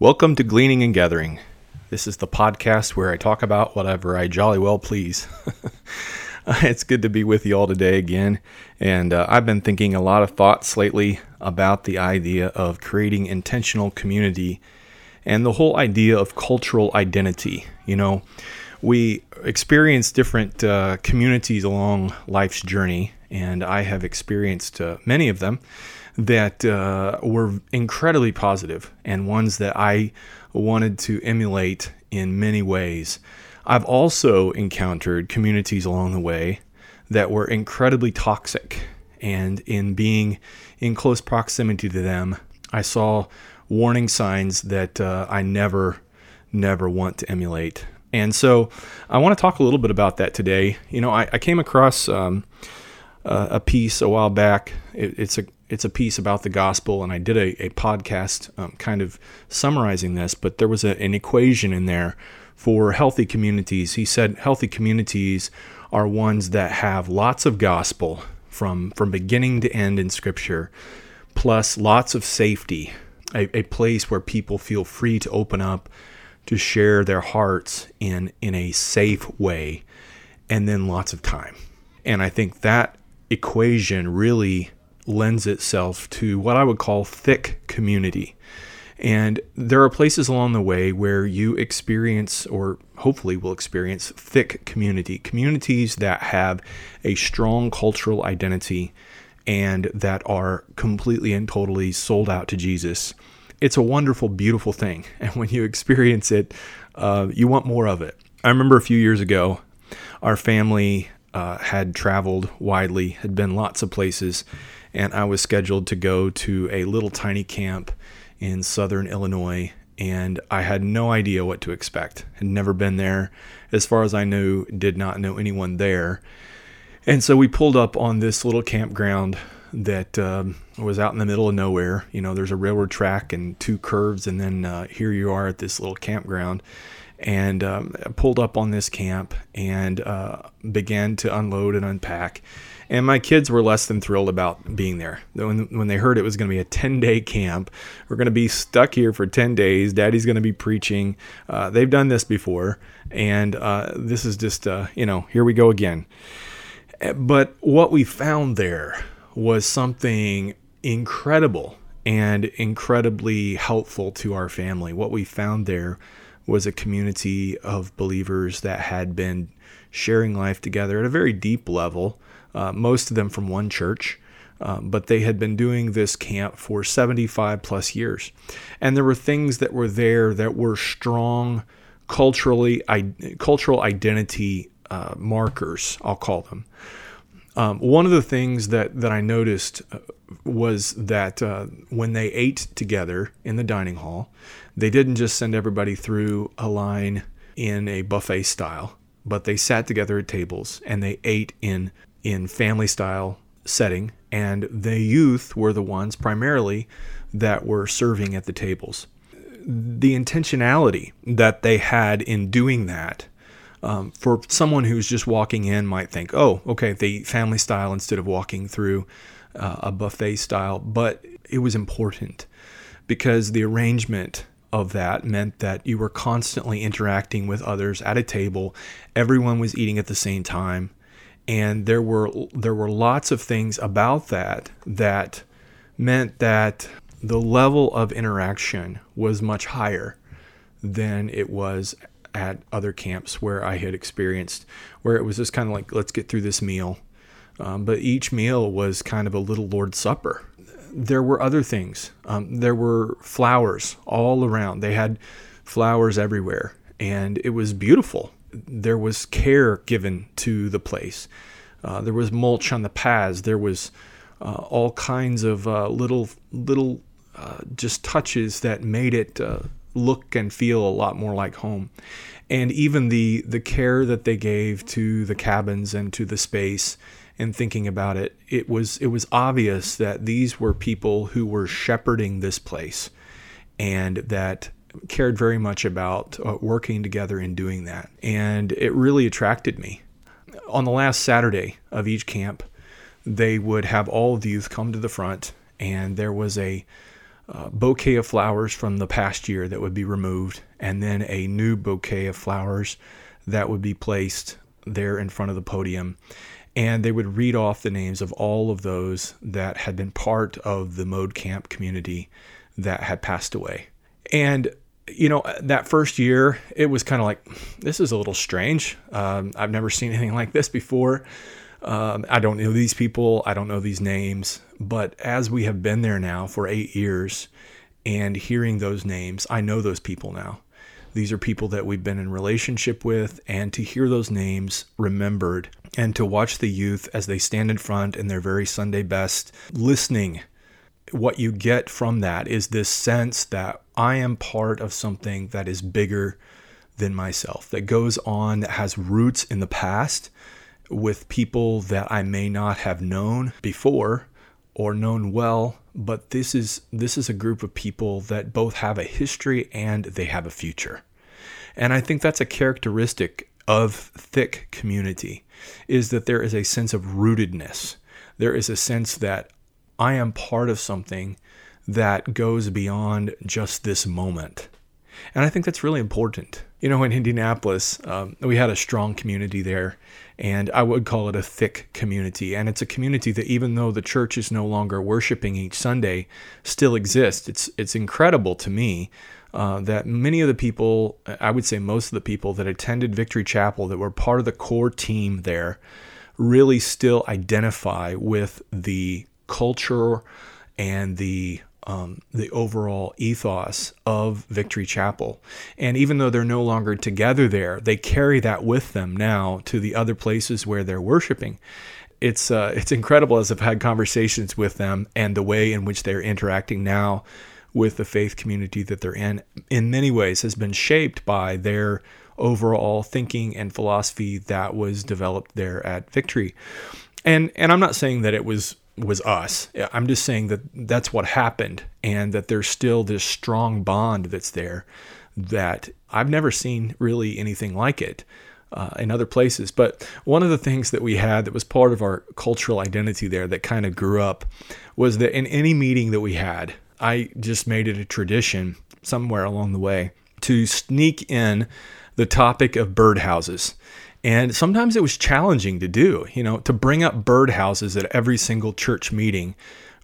Welcome to Gleaning and Gathering. This is the podcast where I talk about whatever I jolly well please. it's good to be with you all today again. And uh, I've been thinking a lot of thoughts lately about the idea of creating intentional community and the whole idea of cultural identity. You know, we experience different uh, communities along life's journey, and I have experienced uh, many of them that uh, were incredibly positive and ones that I wanted to emulate in many ways. I've also encountered communities along the way that were incredibly toxic, and in being in close proximity to them, I saw warning signs that uh, I never, never want to emulate. And so I want to talk a little bit about that today. You know, I, I came across um, a, piece a while back. It, it's a it's a piece about the gospel, and I did a, a podcast um, kind of summarizing this. But there was a, an equation in there for healthy communities. He said healthy communities are ones that have lots of gospel from from beginning to end in Scripture, plus lots of safety, a, a place where people feel free to open up, to share their hearts in in a safe way, and then lots of time. And I think that equation really lends itself to what I would call thick community. And there are places along the way where you experience, or hopefully will experience, thick community. Communities that have a strong cultural identity and that are completely and totally sold out to Jesus. It's a wonderful, beautiful thing. And when you experience it, uh, you want more of it. I remember a few years ago, our family uh, had traveled widely, had been lots of places, and I was scheduled to go to a little tiny camp in southern Illinois. And I had no idea what to expect. Had never been there. As far as I knew, did not know anyone there. And so we pulled up on this little campground that um, was out in the middle of nowhere. You know, there's a railroad track and two curves, and then uh, here you are at this little campground and um, pulled up on this camp and uh, began to unload and unpack. And my kids were less than thrilled about being there. When, when they heard it was going to be a 10 day camp, we're going to be stuck here for 10 days. Daddy's going to be preaching. Uh, they've done this before. And uh, this is just, uh, you know, here we go again. But what we found there was something incredible and incredibly helpful to our family. What we found there was a community of believers that had been sharing life together at a very deep level, uh, most of them from one church. Uh, but they had been doing this camp for 75 plus years. And there were things that were there that were strong culturally I, cultural identity uh, markers, I'll call them. Um, one of the things that, that I noticed uh, was that uh, when they ate together in the dining hall, they didn't just send everybody through a line in a buffet style, but they sat together at tables and they ate in in family style setting and the youth were the ones primarily that were serving at the tables. The intentionality that they had in doing that um, for someone who's just walking in might think, oh, okay, they eat family style instead of walking through uh, a buffet style. But it was important because the arrangement of that meant that you were constantly interacting with others at a table. Everyone was eating at the same time, and there were there were lots of things about that that meant that the level of interaction was much higher than it was at other camps where I had experienced, where it was just kind of like, let's get through this meal. Um, but each meal was kind of a little Lord's Supper there were other things. Um, there were flowers all around. They had flowers everywhere, and it was beautiful. There was care given to the place. Uh, there was mulch on the paths. There was uh, all kinds of uh, little little uh, just touches that made it uh, look and feel a lot more like home. And even the the care that they gave to the cabins and to the space and thinking about it, it was it was obvious that these were people who were shepherding this place, and that cared very much about uh, working together and doing that. And it really attracted me. On the last Saturday of each camp, they would have all of the youth come to the front, and there was a uh, bouquet of flowers from the past year that would be removed, and then a new bouquet of flowers that would be placed there in front of the podium. And they would read off the names of all of those that had been part of the Mode Camp community that had passed away. And you know, that first year, it was kind of like, this is a little strange. Um, I've never seen anything like this before. Um, I don't know these people, I don't know these names. But as we have been there now for eight years and hearing those names, I know those people now. These are people that we've been in relationship with, and to hear those names remembered and to watch the youth as they stand in front in their very Sunday best, listening. What you get from that is this sense that I am part of something that is bigger than myself, that goes on, that has roots in the past with people that I may not have known before or known well, but this is this is a group of people that both have a history and they have a future. And I think that's a characteristic of thick community is that there is a sense of rootedness. There is a sense that I am part of something that goes beyond just this moment. And I think that's really important. You know, in Indianapolis, um, we had a strong community there, and I would call it a thick community. And it's a community that, even though the church is no longer worshiping each Sunday, still exists. It's it's incredible to me uh, that many of the people, I would say most of the people that attended Victory Chapel, that were part of the core team there, really still identify with the culture and the um, the overall ethos of Victory Chapel. And even though they're no longer together there, they carry that with them now to the other places where they're worshiping. It's uh, it's incredible as I've had conversations with them and the way in which they're interacting now with the faith community that they're in. In many ways, has been shaped by their overall thinking and philosophy that was developed there at Victory. And and I'm not saying that it was was us. I'm just saying that that's what happened and that there's still this strong bond that's there that I've never seen really anything like it. Uh, in other places. But one of the things that we had that was part of our cultural identity there that kind of grew up was that in any meeting that we had, I just made it a tradition somewhere along the way to sneak in the topic of birdhouses. And sometimes it was challenging to do, you know, to bring up birdhouses at every single church meeting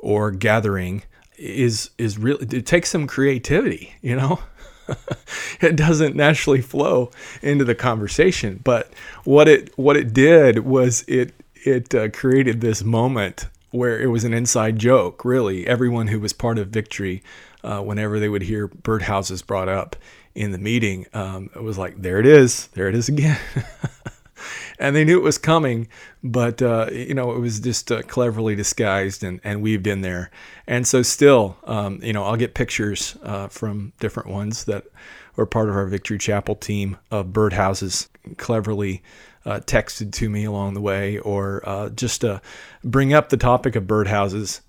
or gathering is is really it takes some creativity, you know. it doesn't naturally flow into the conversation, but what it what it did was it it uh, created this moment where it was an inside joke, really. Everyone who was part of Victory, uh, whenever they would hear birdhouses brought up in the meeting, um, it was like, there it is, there it is again. and they knew it was coming, but uh, you know it was just uh, cleverly disguised and, and weaved in there. And so still, um, you know, I'll get pictures uh, from different ones that were part of our Victory Chapel team of birdhouses cleverly uh, texted to me along the way, or uh, just uh, bring up the topic of birdhouses,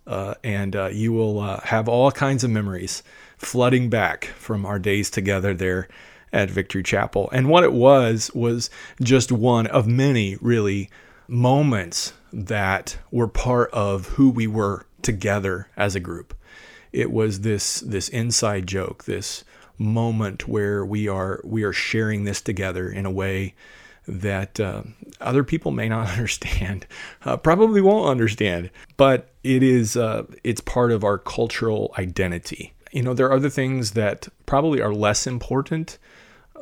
and you will have all kinds of memories flooding back from our days together there at Victory Chapel. And what it was was just one of many really moments that were part of who we were together as a group. It was this this inside joke, this moment where we are we are sharing this together in a way that uh, other people may not understand, uh, probably won't understand, but it is uh, it's part of our cultural identity. You know, there are other things that probably are less important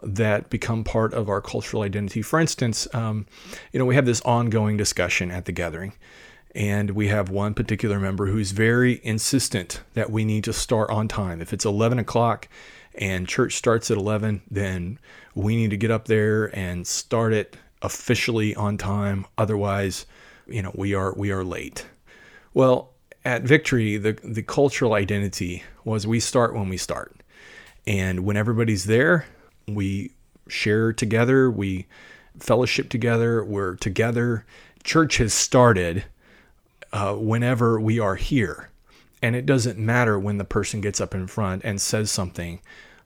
that become part of our cultural identity. For instance, um, you know, we have this ongoing discussion at the gathering, and we have one particular member who's very insistent that we need to start on time. If it's 11 o'clock and church starts at 11, then we need to get up there and start it officially on time. Otherwise, you know, we are we are late. Well, at Victory, the the cultural identity was we start when we start. And when everybody's there, we share together, we fellowship together, we're together. Church has started uh, whenever we are here. And it doesn't matter when the person gets up in front and says something.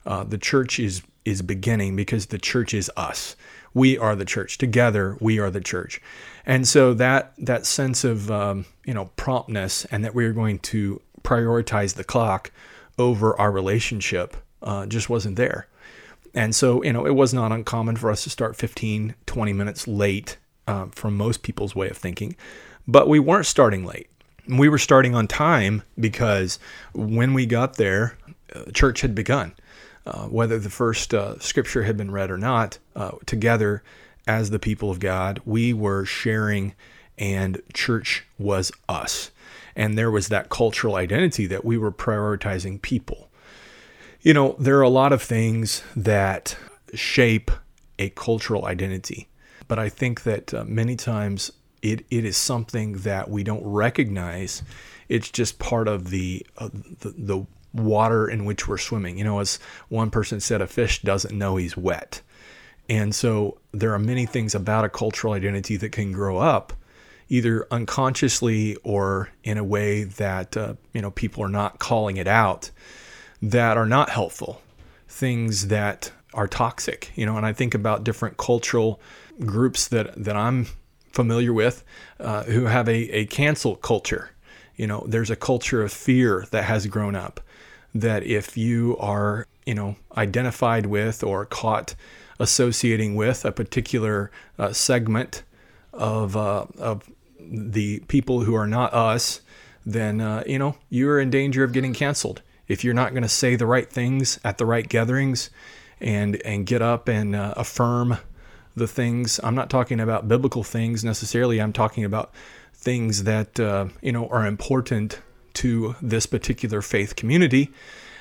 Uh, the church is is beginning because the church is us. We are the church. Together, we are the church. And so that that sense of um, you know promptness and that we are going to prioritize the clock over our relationship uh, just wasn't there. And so, you know, it was not uncommon for us to start 15, 20 minutes late um, from most people's way of thinking, but we weren't starting late. We were starting on time because when we got there, uh, church had begun. Uh, whether the first uh, scripture had been read or not, uh, together as the people of God, we were sharing, and church was us. And there was that cultural identity that we were prioritizing people. You know, there are a lot of things that shape a cultural identity, but I think that uh, many times it, it is something that we don't recognize. It's just part of the, the, the water in which we're swimming. You know, as one person said, a fish doesn't know he's wet. And so there are many things about a cultural identity that can grow up either unconsciously or in a way that uh, you know people are not calling it out that are not helpful things that are toxic you know and i think about different cultural groups that that i'm familiar with uh, who have a, a cancel culture you know there's a culture of fear that has grown up that if you are, you know, identified with or caught associating with a particular uh, segment of, uh, of the people who are not us, then, uh, you know, you're in danger of getting canceled. If you're not going to say the right things at the right gatherings and, and get up and uh, affirm the things, I'm not talking about biblical things necessarily, I'm talking about things that, uh, you know, are important to this particular faith community,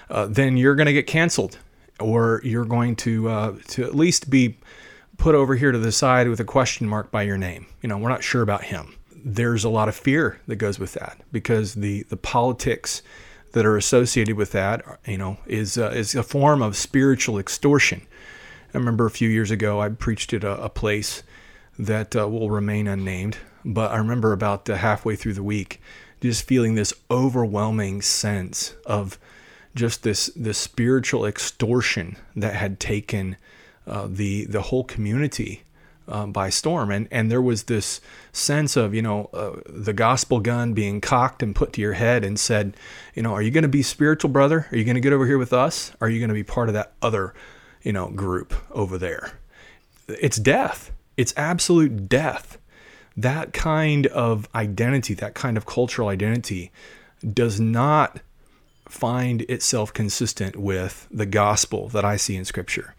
uh, then you're going to get canceled, or you're going to uh, to at least be put over here to the side with a question mark by your name. You know, we're not sure about him. There's a lot of fear that goes with that because the the politics that are associated with that, you know, is uh, is a form of spiritual extortion. I remember a few years ago I preached at a, a place that uh, will remain unnamed, but I remember about uh, halfway through the week just feeling this overwhelming sense of just this this spiritual extortion that had taken uh, the the whole community um, by storm, and and there was this sense of you know uh, the gospel gun being cocked and put to your head and said, you know, are you going to be spiritual, brother? Are you going to get over here with us? Are you going to be part of that other, you know, group over there? It's death. It's absolute death that kind of identity, that kind of cultural identity, does not find itself consistent with the gospel that I see in Scripture.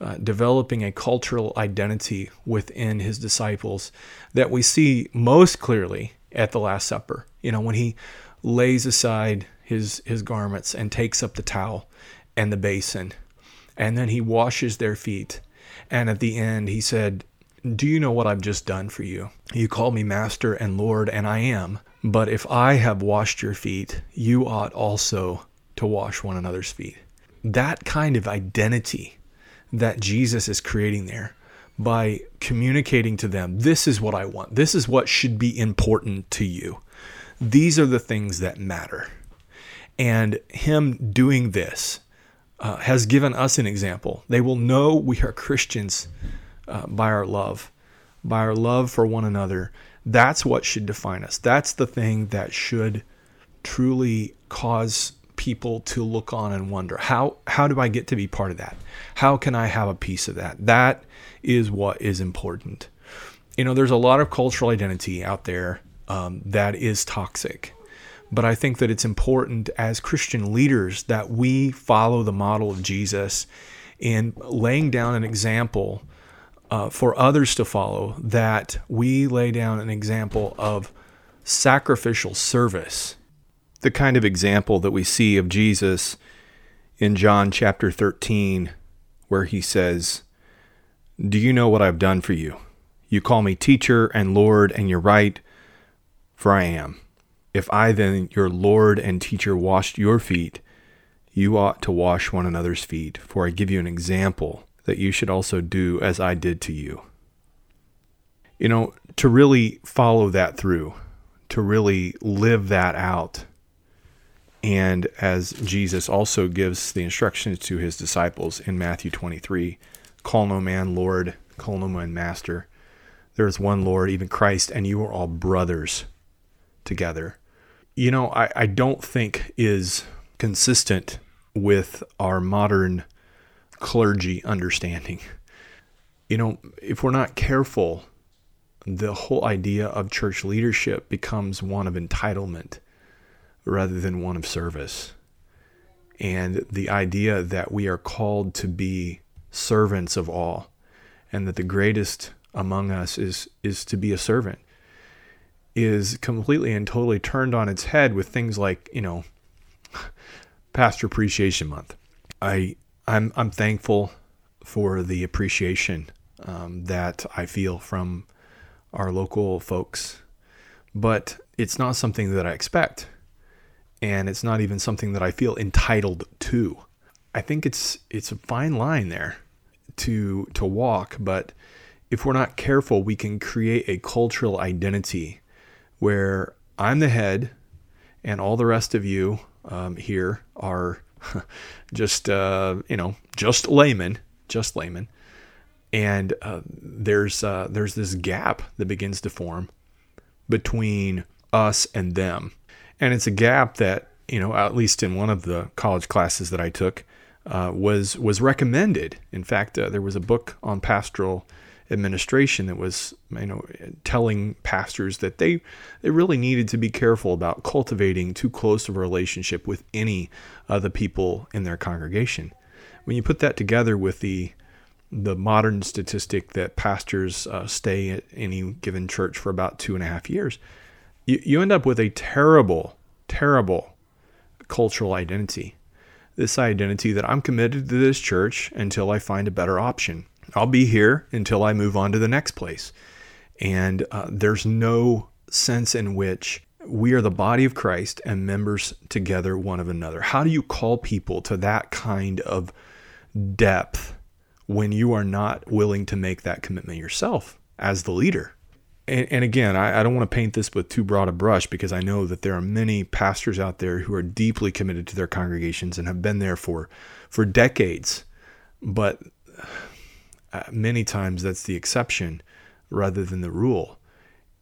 Uh, developing a cultural identity within his disciples that we see most clearly at the Last Supper. You know, when he lays aside his, his garments and takes up the towel and the basin, and then he washes their feet. And at the end, he said, do you know what I've just done for you? You call me Master and Lord, and I am. But if I have washed your feet, you ought also to wash one another's feet. That kind of identity that Jesus is creating there by communicating to them, this is what I want, this is what should be important to you. These are the things that matter. And Him doing this uh, has given us an example. They will know we are Christians uh, by our love, by our love for one another. That's what should define us. That's the thing that should truly cause people to look on and wonder how how do I get to be part of that? How can I have a piece of that? That is what is important. You know, there's a lot of cultural identity out there um, that is toxic. But I think that it's important as Christian leaders that we follow the model of Jesus in laying down an example uh, for others to follow that we lay down an example of sacrificial service. The kind of example that we see of Jesus in John chapter 13, where he says, Do you know what I've done for you? You call me teacher and Lord, and you're right, for I am. If I then, your Lord and teacher, washed your feet, you ought to wash one another's feet, for I give you an example that you should also do as I did to you. You know, to really follow that through, to really live that out. And as Jesus also gives the instructions to his disciples in Matthew 23 call no man Lord, call no man master. There is one Lord, even Christ, and you are all brothers together. You know, I, I don't think is consistent with our modern clergy understanding. You know, if we're not careful, the whole idea of church leadership becomes one of entitlement rather than one of service. And the idea that we are called to be servants of all and that the greatest among us is is to be a servant is completely and totally turned on its head with things like, you know, Pastor Appreciation Month. I I'm I'm thankful for the appreciation um, that I feel from our local folks, but it's not something that I expect, and it's not even something that I feel entitled to. I think it's it's a fine line there to to walk, but if we're not careful, we can create a cultural identity where I'm the head and all the rest of you um, here are just uh, you know just laymen, just laymen, and uh, there's uh, there's this gap that begins to form between us and them, and it's a gap that you know at least in one of the college classes that I took uh, was was recommended. In fact, uh, there was a book on pastoral administration that was you know telling pastors that they they really needed to be careful about cultivating too close of a relationship with any of the people in their congregation. When you put that together with the the modern statistic that pastors uh, stay at any given church for about two and a half years, you, you end up with a terrible, terrible cultural identity. This identity that I'm committed to this church until I find a better option. I'll be here until I move on to the next place. And uh, there's no sense in which we are the body of Christ and members together one of another. How do you call people to that kind of depth when you are not willing to make that commitment yourself as the leader? And, and again, I, I don't want to paint this with too broad a brush because I know that there are many pastors out there who are deeply committed to their congregations and have been there for, for decades. But uh, many times that's the exception rather than the rule.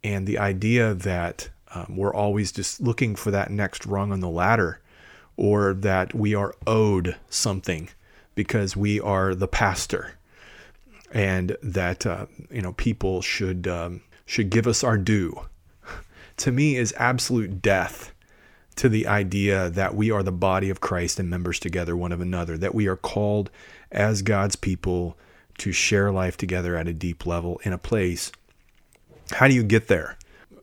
And the idea that um, we're always just looking for that next rung on the ladder or that we are owed something because we are the pastor and that uh, you know people should um, should give us our due to me is absolute death to the idea that we are the body of Christ and members together one of another that we are called as God's people to share life together at a deep level in a place. How do you get there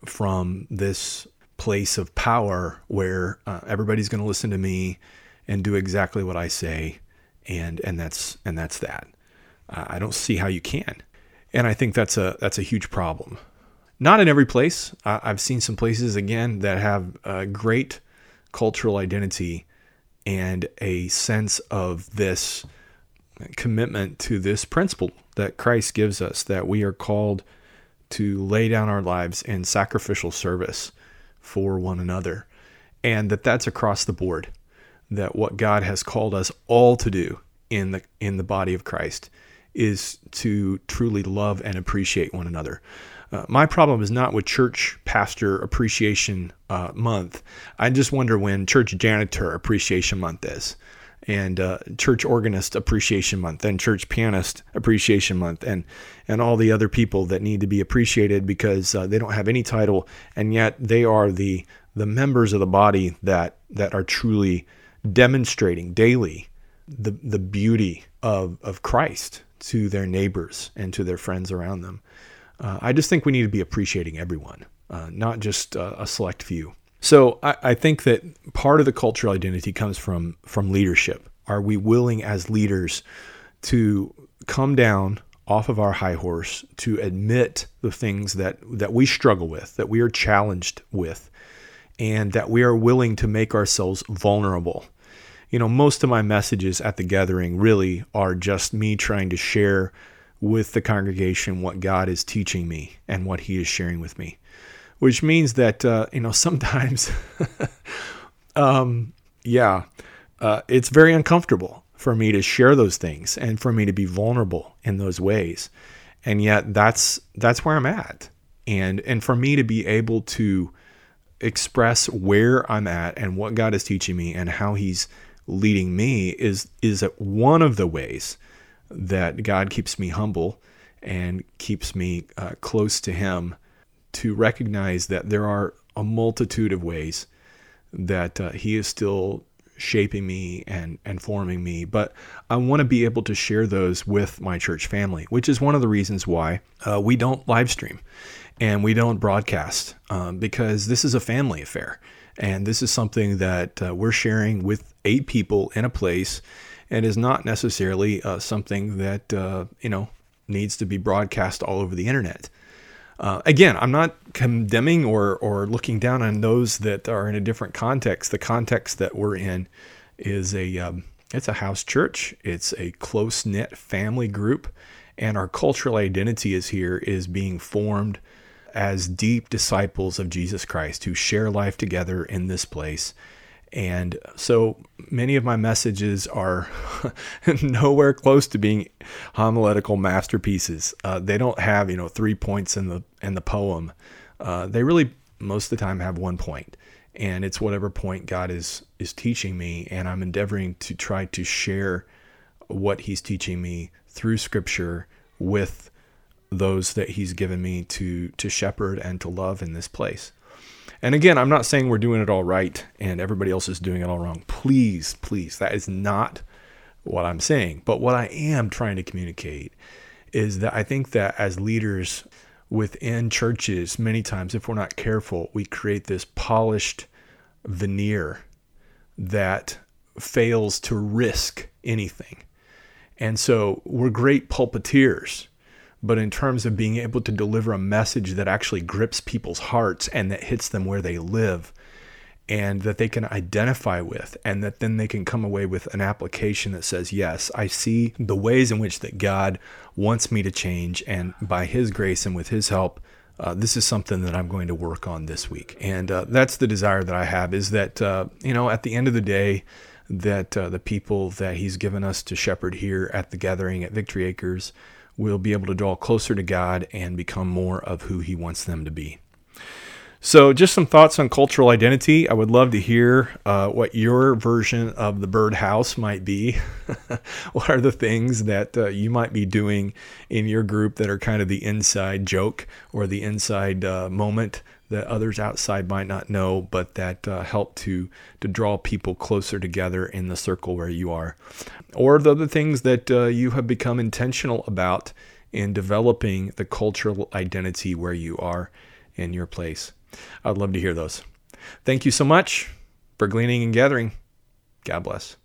from this place of power where uh, everybody's going to listen to me and do exactly what I say, and and that's and that's that. Uh, I don't see how you can, and I think that's a that's a huge problem. Not in every place. I've seen some places again that have a great cultural identity and a sense of this commitment to this principle that Christ gives us that we are called to lay down our lives in sacrificial service for one another and that that's across the board that what God has called us all to do in the in the body of Christ is to truly love and appreciate one another. Uh, my problem is not with church pastor appreciation uh, month. I just wonder when church janitor appreciation month is and uh, Church Organist Appreciation Month and Church Pianist Appreciation Month and and all the other people that need to be appreciated because uh, they don't have any title and yet they are the the members of the body that that are truly demonstrating daily the the beauty of of Christ to their neighbors and to their friends around them. Uh, I just think we need to be appreciating everyone, uh, not just uh, a select few. So I, I think that part of the cultural identity comes from from leadership. Are we willing as leaders to come down off of our high horse to admit the things that that we struggle with, that we are challenged with, and that we are willing to make ourselves vulnerable. You know, most of my messages at the gathering really are just me trying to share with the congregation what God is teaching me and what He is sharing with me which means that uh, you know sometimes, um, yeah, uh, it's very uncomfortable for me to share those things and for me to be vulnerable in those ways, and yet that's that's where I'm at, and and for me to be able to express where I'm at and what God is teaching me and how He's leading me is is one of the ways that God keeps me humble and keeps me uh, close to Him to recognize that there are a multitude of ways that uh, He is still shaping me and, and forming me. But I want to be able to share those with my church family, which is one of the reasons why uh, we don't live stream and we don't broadcast um, because this is a family affair. And this is something that uh, we're sharing with eight people in a place and is not necessarily uh, something that, uh, you know, needs to be broadcast all over the internet. Uh, again, I'm not condemning or, or looking down on those that are in a different context. The context that we're in is a um, it's a house church. It's a close knit family group, and our cultural identity is here is being formed as deep disciples of Jesus Christ who share life together in this place. And so many of my messages are nowhere close to being homiletical masterpieces. Uh, they don't have, you know, three points in the in the poem. Uh, they really most of the time have one point, and it's whatever point God is is teaching me, and I'm endeavoring to try to share what He's teaching me through Scripture with those that he's given me to to shepherd and to love in this place. And again, I'm not saying we're doing it all right and everybody else is doing it all wrong. Please, please, that is not what I'm saying. But what I am trying to communicate is that I think that as leaders within churches, many times, if we're not careful, we create this polished veneer that fails to risk anything. And so we're great pulpiteers but in terms of being able to deliver a message that actually grips people's hearts and that hits them where they live and that they can identify with and that then they can come away with an application that says yes i see the ways in which that god wants me to change and by his grace and with his help uh, this is something that i'm going to work on this week. And uh, that's the desire that i have is that uh, you know at the end of the day that uh, the people that he's given us to shepherd here at the gathering at victory acres will be able to draw closer to God and become more of who He wants them to be. So, just some thoughts on cultural identity. I would love to hear uh, what your version of the birdhouse might be. what are the things that uh, you might be doing in your group that are kind of the inside joke or the inside uh, moment that others outside might not know, but that uh, help to to draw people closer together in the circle where you are, or the other things that uh, you have become intentional about in developing the cultural identity where you are in your place. I'd love to hear those. Thank you so much for gleaning and gathering. God bless.